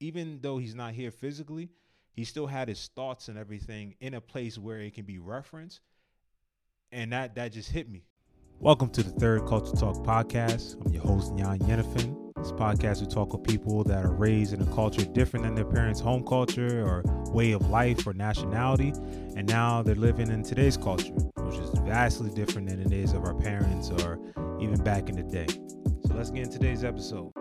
even though he's not here physically, he still had his thoughts and everything in a place where it can be referenced. And that that just hit me. Welcome to the Third Culture Talk podcast. I'm your host, Nyan Yenifin. This podcast, we talk with people that are raised in a culture different than their parents' home culture or way of life or nationality. And now they're living in today's culture, which is vastly different than it is of our parents or even back in the day. So let's get into today's episode.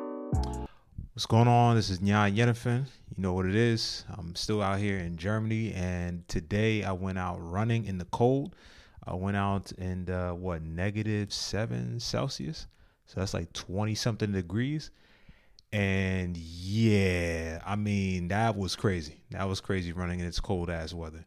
What's going on? This is Nyan Yenifin. You know what it is. I'm still out here in Germany, and today I went out running in the cold. I went out in what negative seven Celsius, so that's like twenty something degrees. And yeah, I mean that was crazy. That was crazy running in this cold ass weather.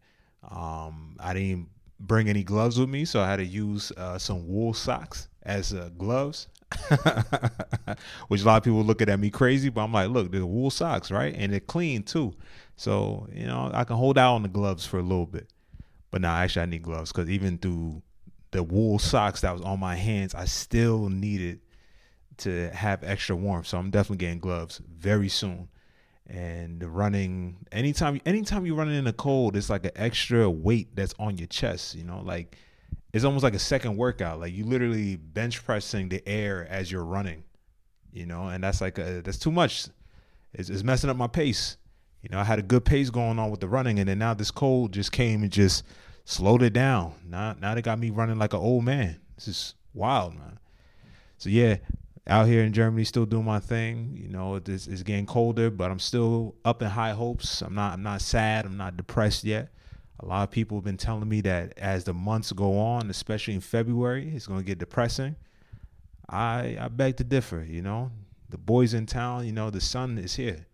Um, I didn't bring any gloves with me, so I had to use uh, some wool socks as uh, gloves. Which a lot of people looking at me crazy, but I'm like, look, they're wool socks, right? And they're clean too. So, you know, I can hold out on the gloves for a little bit. But now actually I need gloves because even through the wool socks that was on my hands, I still needed to have extra warmth. So I'm definitely getting gloves very soon. And running anytime anytime you're running in the cold, it's like an extra weight that's on your chest, you know, like it's almost like a second workout. Like you literally bench pressing the air as you're running, you know, and that's like a, that's too much. It's, it's messing up my pace. You know, I had a good pace going on with the running, and then now this cold just came and just slowed it down. Now, now they got me running like an old man. This is wild, man. So yeah, out here in Germany, still doing my thing. You know, it's, it's getting colder, but I'm still up in high hopes. I'm not, I'm not sad. I'm not depressed yet. A lot of people have been telling me that as the months go on, especially in February, it's going to get depressing. I I beg to differ. You know, the boys in town. You know, the sun is here.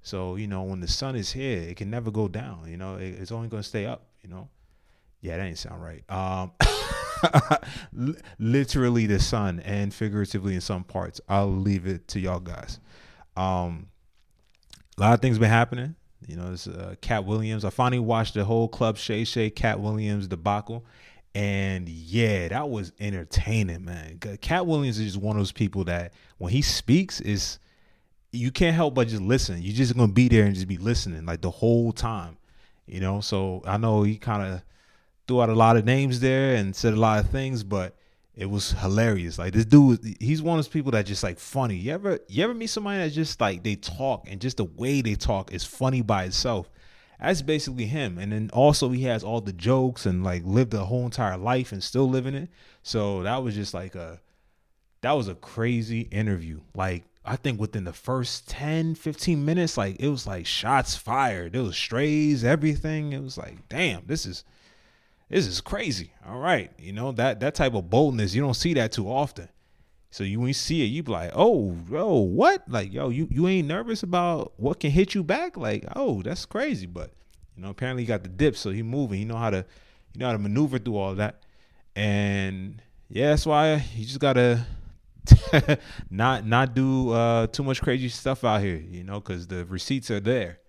So, you know, when the sun is here, it can never go down. You know, it, it's only going to stay up, you know. Yeah, that ain't sound right. Um, literally the sun and figuratively in some parts. I'll leave it to y'all guys. Um, a lot of things been happening. You know, it's uh, Katt Williams. I finally watched the whole Club Shay Shay Katt Williams debacle. And yeah, that was entertaining, man. Katt Williams is just one of those people that when he speaks is you can't help but just listen. You're just gonna be there and just be listening like the whole time, you know. So I know he kind of threw out a lot of names there and said a lot of things, but it was hilarious. Like this dude, he's one of those people that just like funny. You ever you ever meet somebody that just like they talk and just the way they talk is funny by itself. That's basically him. And then also he has all the jokes and like lived the whole entire life and still living it. So that was just like a that was a crazy interview. Like I think within the first 10, 15 minutes, like it was like shots fired. It was strays, everything. It was like, damn, this is this is crazy. All right. You know, that that type of boldness, you don't see that too often. So you when you see it, you be like, oh, oh, what? Like, yo, you you ain't nervous about what can hit you back? Like, oh, that's crazy. But you know, apparently he got the dip, so he moving. He know how to you know how to maneuver through all that. And yeah, that's why you just gotta not not do uh, too much crazy stuff out here, you know, because the receipts are there,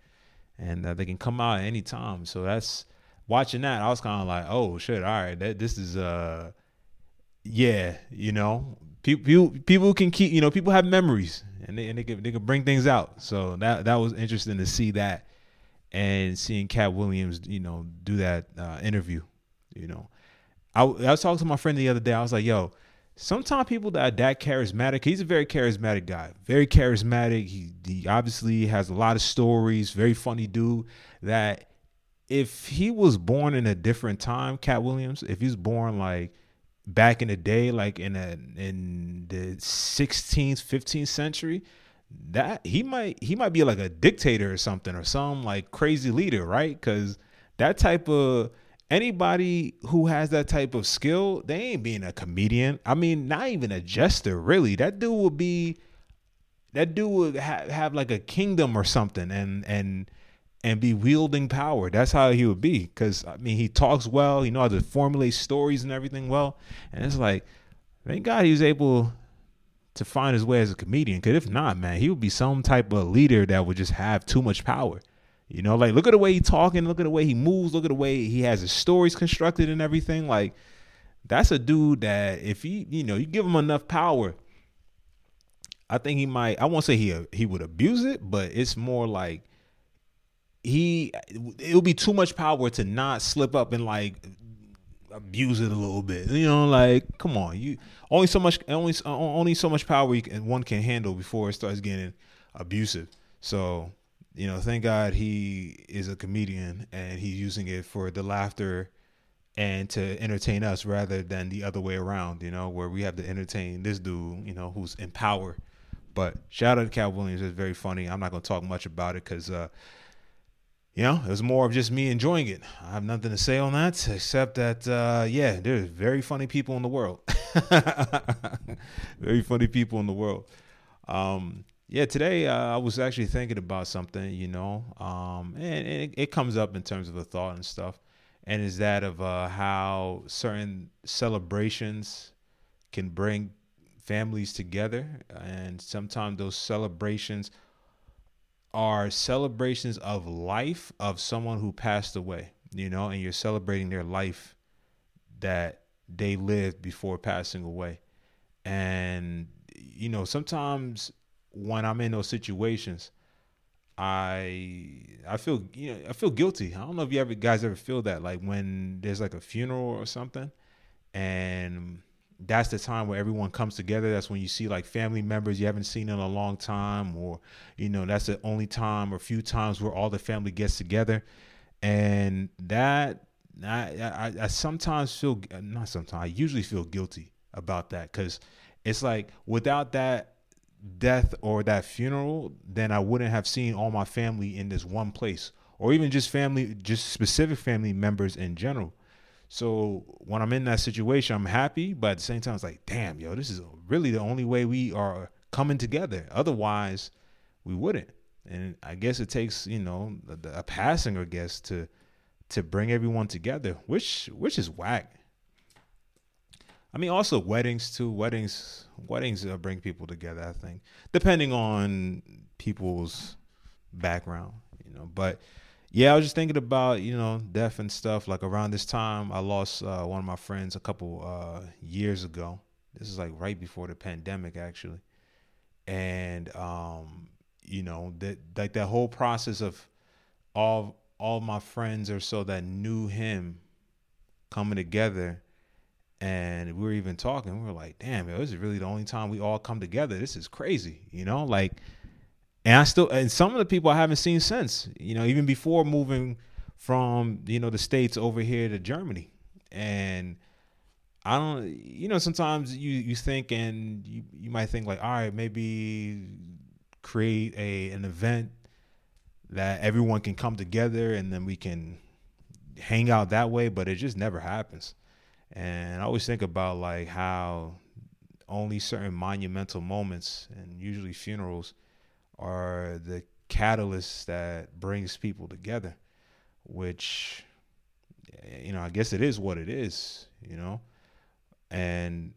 and uh, they can come out any time. So that's watching that. I was kind of like, oh shit, all right, that this is uh, yeah, you know, people people can keep, you know, people have memories, and they and they can they can bring things out. So that that was interesting to see that, and seeing Katt Williams, you know, do that uh, interview, you know. I, I was talking to my friend the other day. I was like, yo sometimes people that are that charismatic, he's a very charismatic guy, very charismatic. He, he obviously has a lot of stories, very funny dude. That if he was born in a different time, Katt Williams, if he's born like back in the day, like in a in the 16th, 15th century, that he might he might be like a dictator or something or some like crazy leader, right? Because that type of anybody who has that type of skill, they ain't being a comedian. I mean, not even a jester, really. That dude would be that dude would ha- have like a kingdom or something and and and be wielding power. That's how he would be cuz I mean, he talks well, he knows how to formulate stories and everything well. And it's like thank God he was able to find his way as a comedian cuz if not, man, he would be some type of leader that would just have too much power. You know, like look at the way he talking, look at the way he moves, look at the way he has his stories constructed and everything. Like that's a dude that if he, you know, you give him enough power, I think he might. I won't say he he would abuse it, but it's more like he. It would be too much power to not slip up and like abuse it a little bit. You know, like come on, you only so much only only so much power you can, one can handle before it starts getting abusive. So you know, thank God he is a comedian and he's using it for the laughter and to entertain us rather than the other way around, you know, where we have to entertain this dude, you know, who's in power. But shout out to Katt Williams. It's very funny. I'm not to talk much about it because, uh, you know, it was more of just me enjoying it. I have nothing to say on that except that, uh, yeah, there's very funny people in the world. very funny people in the world. Um, yeah, today uh, I was actually thinking about something, you know, um, and, it, it, comes up in terms of a thought and stuff, and is that of uh, how certain celebrations can bring families together, and sometimes those celebrations are celebrations of life of someone who passed away, you know, and you're celebrating their life that they lived before passing away, and you know, sometimes when I'm in those situations, I I feel you know I feel guilty. I don't know if you ever guys ever feel that like when there's like a funeral or something, and that's the time where everyone comes together. That's when you see like family members you haven't seen in a long time, or you know that's the only time or few times where all the family gets together, and that I I, I sometimes feel not sometimes I usually feel guilty about that because it's like without that death or that funeral, then I wouldn't have seen all my family in this one place, or even just family, just specific family members in general. So when I'm in that situation, I'm happy, but at the same time, it's like, damn, yo, this is really the only way we are coming together. Otherwise, we wouldn't. And I guess it takes, you know, a, a passing, I guess, to to bring everyone together, which which is whack. I mean, also weddings too. Weddings, weddings uh, bring people together. I think, depending on people's background, you know. But yeah, I was just thinking about you know death and stuff. Like around this time, I lost uh, one of my friends a couple uh, years ago. This is like right before the pandemic, actually, and um, you know that like that whole process of all all my friends or so that knew him coming together and we were even talking. We were like, "Damn, yo, this is really the only time we all come together. This is crazy, you know." Like, and I still, and some of the people I haven't seen since, you know, even before moving from you know the states over here to Germany, and I don't, you know, sometimes you you think and you you might think like, all right, maybe create a an event that everyone can come together and then we can hang out that way, but it just never happens. And I always think about like how only certain monumental moments and usually funerals are the catalyst that brings people together, which you know, I guess it is what it is, you know. And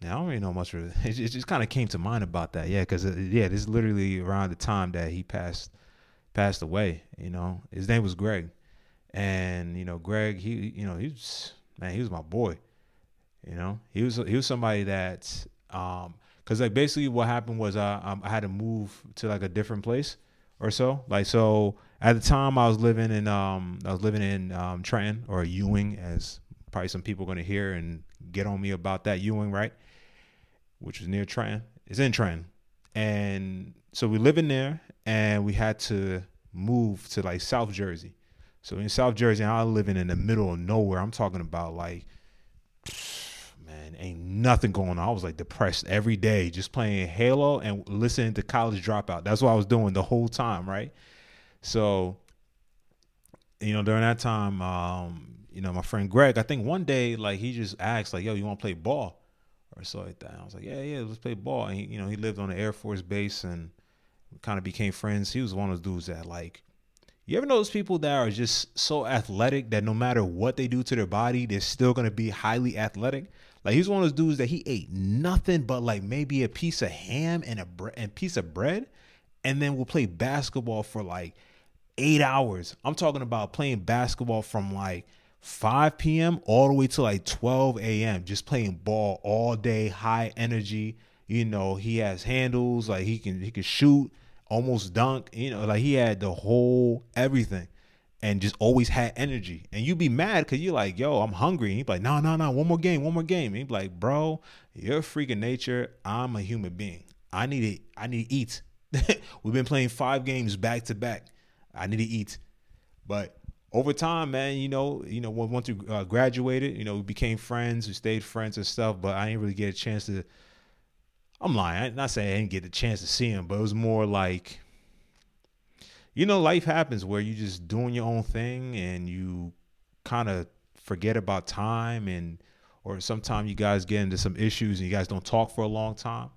now I don't really know much. Of it. it just kind of came to mind about that, yeah, because uh, yeah, this is literally around the time that he passed passed away. You know, his name was Greg, and you know, Greg, he you know, he was man, he was my boy. You know, he was he was somebody that um because like basically what happened was uh, um, I had to move to like a different place or so. Like so at the time I was living in um I was living in um Trenton or Ewing as probably some people are gonna hear and get on me about that Ewing, right? Which is near Trenton. It's in Trenton. And so we live in there and we had to move to like South Jersey. So in South Jersey, I'm living in the middle of nowhere. I'm talking about like, man, ain't nothing going on. I was like depressed every day, just playing Halo and listening to College Dropout. That's what I was doing the whole time, right? So, you know, during that time, um, you know, my friend Greg, I think one day, like, he just asked, like, yo, you want to play ball? Or so like that. I was like, yeah, yeah, let's play ball. And he, you know, he lived on the Air Force base and kind of became friends. He was one of those dudes that like you ever know those people that are just so athletic that no matter what they do to their body, they're still gonna be highly athletic? Like he's one of those dudes that he ate nothing but like maybe a piece of ham and a bre- and piece of bread, and then will play basketball for like eight hours. I'm talking about playing basketball from like 5 p.m. all the way to like 12 a.m. Just playing ball all day, high energy, You know, he has handles, like he can he can shoot, almost dunk, you know, like he had the whole everything and just always had energy. And you'd be mad because you're like, yo, I'm hungry. And he'd be like, no, no, no, one more game, one more game. And he'd be like, bro, you're a freak of nature. I'm a human being. I need to, I need to eat. We've been playing five games back to back. I need to eat. But over time, man, you know, you know, once we uh, graduated, you know, we became friends, we stayed friends and stuff. But I didn't really get a chance to. I'm lying. I'm not saying I didn't get a chance to see him, but it was more like, you know, life happens where you're just doing your own thing and you kind of forget about time and or sometimes you guys get into some issues and you guys don't talk for a long time.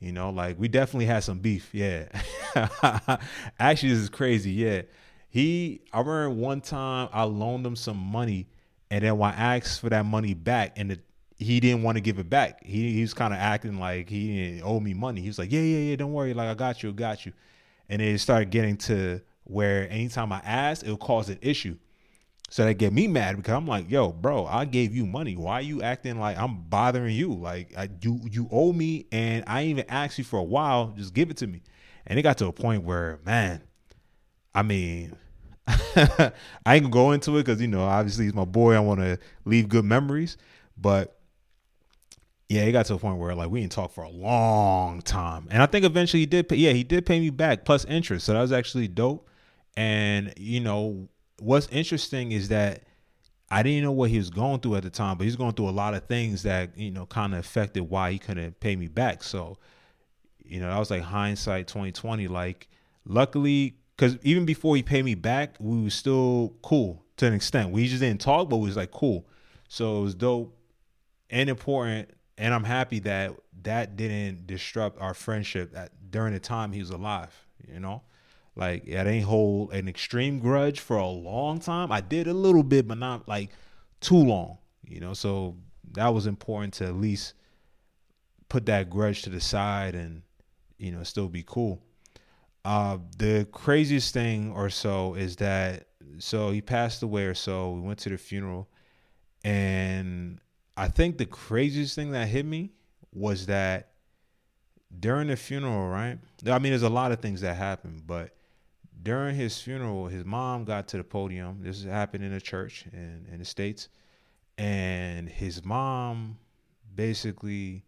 You know, like we definitely had some beef. Yeah. Actually, this is crazy. Yeah. He, I remember one time I loaned him some money, and then when I asked for that money back, and the, he didn't want to give it back. He, he was kind of acting like he didn't owe me money. He was like, "Yeah, yeah, yeah, don't worry. Like I got you, got you." And it started getting to where anytime I asked, it would cause an issue. So that get me mad because I'm like, yo, bro, I gave you money. Why are you acting like I'm bothering you? Like I, you you owe me, and I even asked you for a while. Just give it to me. And it got to a point where, man, I mean, I ain't gonna go into it because you know, obviously he's my boy. I want to leave good memories, but yeah, it got to a point where like we didn't talk for a long time, and I think eventually he did. Pay, yeah, he did pay me back plus interest, so that was actually dope. And you know, what's interesting is that I didn't know what he was going through at the time, but he's going through a lot of things that you know kind of affected why he couldn't pay me back. So, you know, that was like hindsight 2020. Like, luckily, because even before he paid me back, we were still cool to an extent. We just didn't talk, but we was like cool. So it was dope and important, and I'm happy that that didn't disrupt our friendship at, during the time he was alive. You know, like I didn't hold an extreme grudge for a long time. I did a little bit, but not like too long. You know, so that was important to at least put that grudge to the side and you know still be cool. Uh, the craziest thing or so is that so he passed away or so. We went to the funeral, and I think the craziest thing that hit me was that during the funeral, right? I mean, there's a lot of things that happened, but during his funeral, his mom got to the podium. This happened in a church in, in the States. And his mom basically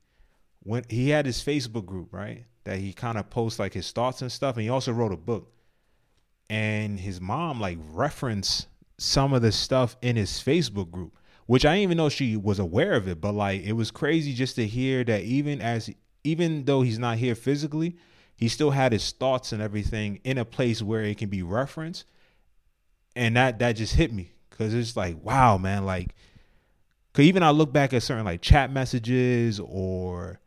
went, he had his Facebook group, right? that he kind of posts like his thoughts and stuff. And he also wrote a book. And his mom like referenced some of the stuff in his Facebook group, which I didn't even know she was aware of it. But like it was crazy just to hear that even as even though he's not here physically, he still had his thoughts and everything in a place where it can be referenced. And that that just hit me because it's like, wow, man, like cause even I look back at certain like chat messages or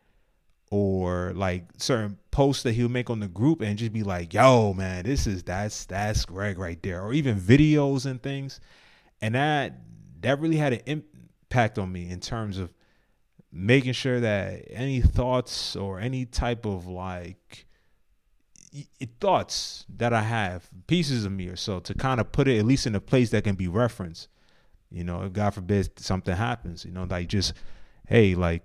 or like certain posts that he'll make on the group and just be like, yo, man, this is that's that's Greg right there. Or even videos and things. And that that really had an impact on me in terms of making sure that any thoughts or any type of like thoughts that I have, pieces of me or so, to kind of put it at least in a place that can be referenced. You know, if God forbid something happens, you know, like just, hey, like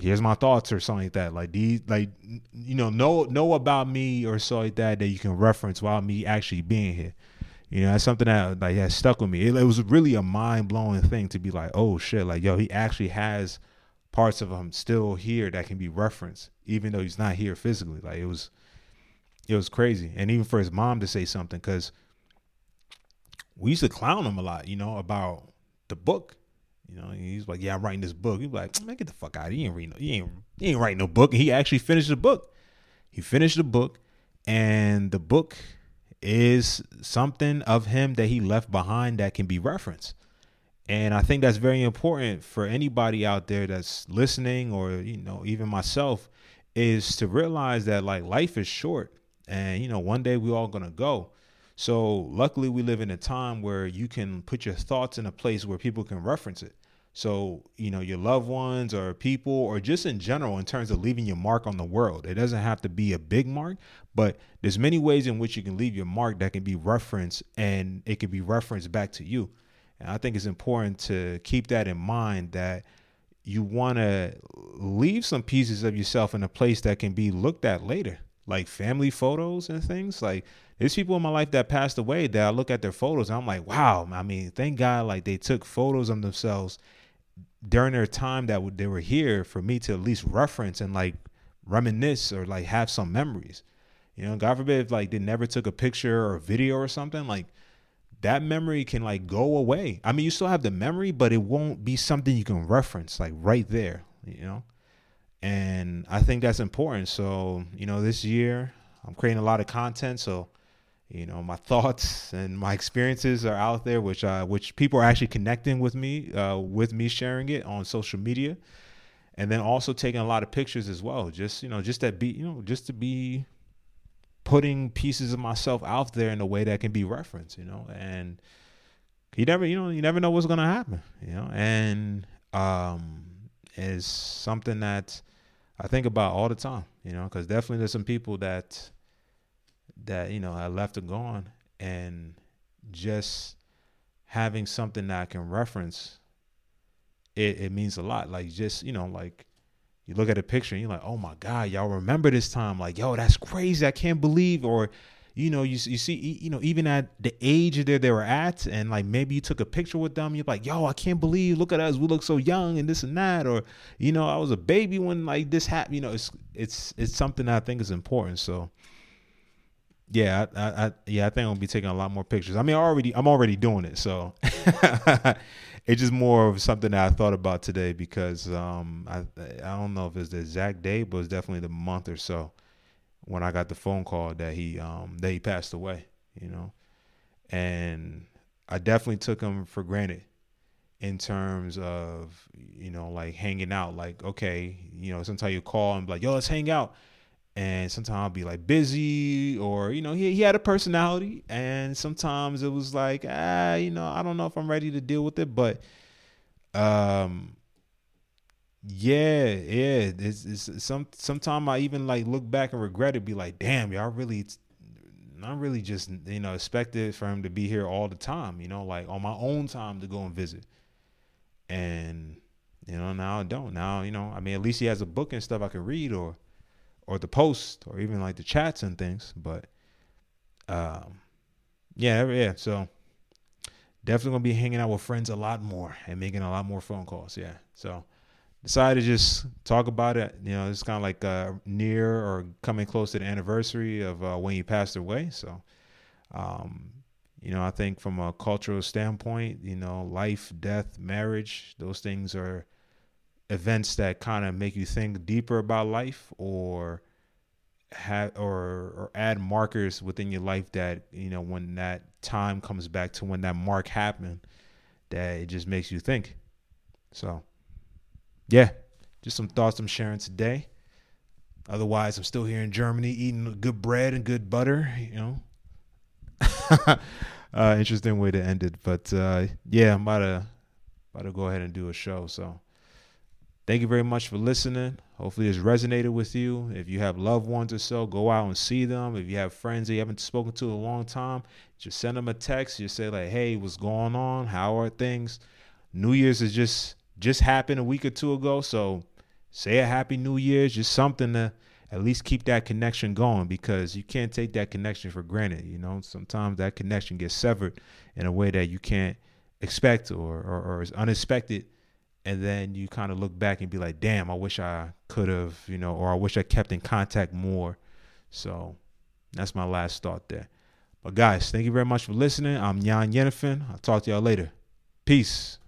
here's my thoughts or something like that. Like these, like you know, know know about me or so like that that you can reference while me actually being here. You know, that's something that like has stuck with me. It, it was really a mind blowing thing to be like, oh shit, like yo, he actually has parts of him still here that can be referenced, even though he's not here physically. Like it was, it was crazy, and even for his mom to say something because we used to clown him a lot, you know, about the book you know, he's like, "Yeah, I'm writing this book." He's like, "Man, get the fuck out! You ain't reading, no, you ain't, you ain't writing no book." And he actually finished the book. He finished the book, and the book is something of him that he left behind that can be referenced. And I think that's very important for anybody out there that's listening, or you know, even myself, is to realize that like life is short, and you know, one day we all gonna go. So luckily, we live in a time where you can put your thoughts in a place where people can reference it. So, you know, your loved ones or people, or just in general, in terms of leaving your mark on the world. It doesn't have to be a big mark, but there's many ways in which you can leave your mark that can be referenced and it can be referenced back to you. And I think it's important to keep that in mind that you want to leave some pieces of yourself in a place that can be looked at later, like family photos and things. Like there's people in my life that passed away that I look at their photos and I'm like, wow. I mean, thank God, like they took photos of themselves during their time that they were here for me to at least reference and like reminisce or like have some memories. You know, God forbid if like they never took a picture or a video or something, like that memory can like go away. I mean, you still have the memory, but it won't be something you can reference like right there, you know? And I think that's important. So, you know, this year I'm creating a lot of content. So, you know, my thoughts and my experiences are out there, which uh, which people are actually connecting with me, uh, with me sharing it on social media, and then also taking a lot of pictures as well. Just you know, just that be you know, just to be putting pieces of myself out there in a way that can be referenced, you know, and you never, you know, you never know what's gonna happen, you know, and um, is something that I think about all the time, you know, because definitely there's some people that that you know I left and gone, and just having something that I can reference, it it means a lot. Like just you know, like you look at a picture and you're like, oh my God, y'all remember this time? Like, yo, that's crazy. I can't believe. Or, you know, you, you see, you know, even at the age that they were at, and like maybe you took a picture with them, you're like, yo, I can't believe, look at us, we look so young and this and that. Or, you know, I was a baby when like this happened. You know, it's it's it's something that I think is important. So, yeah, I, I, yeah, I think I'm gonna be taking a lot more pictures. I mean, I already I'm already doing it, so it's just more of something that I thought about today because um, I I don't know if it's the exact day, but it's definitely the month or so when I got the phone call that he um that he passed away, you know, and I definitely took him for granted in terms of you know like hanging out. Like okay, you know, sometimes you call and be like, yo, let's hang out and sometimes I'll be like busy or you know he he had a personality. And sometimes it was like ah you know I don't know if I'm ready to deal with it but um yeah yeah it's, it's some sometimes I even like look back and regret it be like damn y'all really not really just you know expected for him to be here all the time you know like on my own time to go and visit. And you know now I don't. Now you know I mean at least he has a book and stuff I can read or or the posts or even like the chats and things. But um, yeah, yeah. So definitely gonna be hanging out with friends a lot more and making a lot more phone calls. Yeah. So decided to just talk about it. You know, it's kind of like uh, near or coming close to the anniversary of uh, when you passed away. So, um, you know, I think from a cultural standpoint, you know, life, death, marriage, those things are events that kind of make you think deeper about life or have or or add markers within your life that you know when that time comes back to when that mark happened that it just makes you think. So yeah just some thoughts i'm sharing today. Otherwise i'm still here in germany eating good bread and good butter you know. Uh interesting way to end it but uh yeah i'm about to about to go ahead and do a show so Thank you very much for listening. Hopefully, this resonated with you. If you have loved ones or so, go out and see them. If you have friends that you haven't spoken to in a long time, just send them a text. Just say like, "Hey, what's going on? How are things?" New Year's is just just happened a week or two ago, so say a happy New Year's. Just something to at least keep that connection going because you can't take that connection for granted. You know, sometimes that connection gets severed in a way that you can't expect or or, or is unexpected and then you kind of look back and be like, damn, I wish I could have, you know, or I wish I kept in contact more. So that's my last thought there. But guys, thank you very much for listening. I'm Jan Yennefen. I'll talk to y'all later. Peace.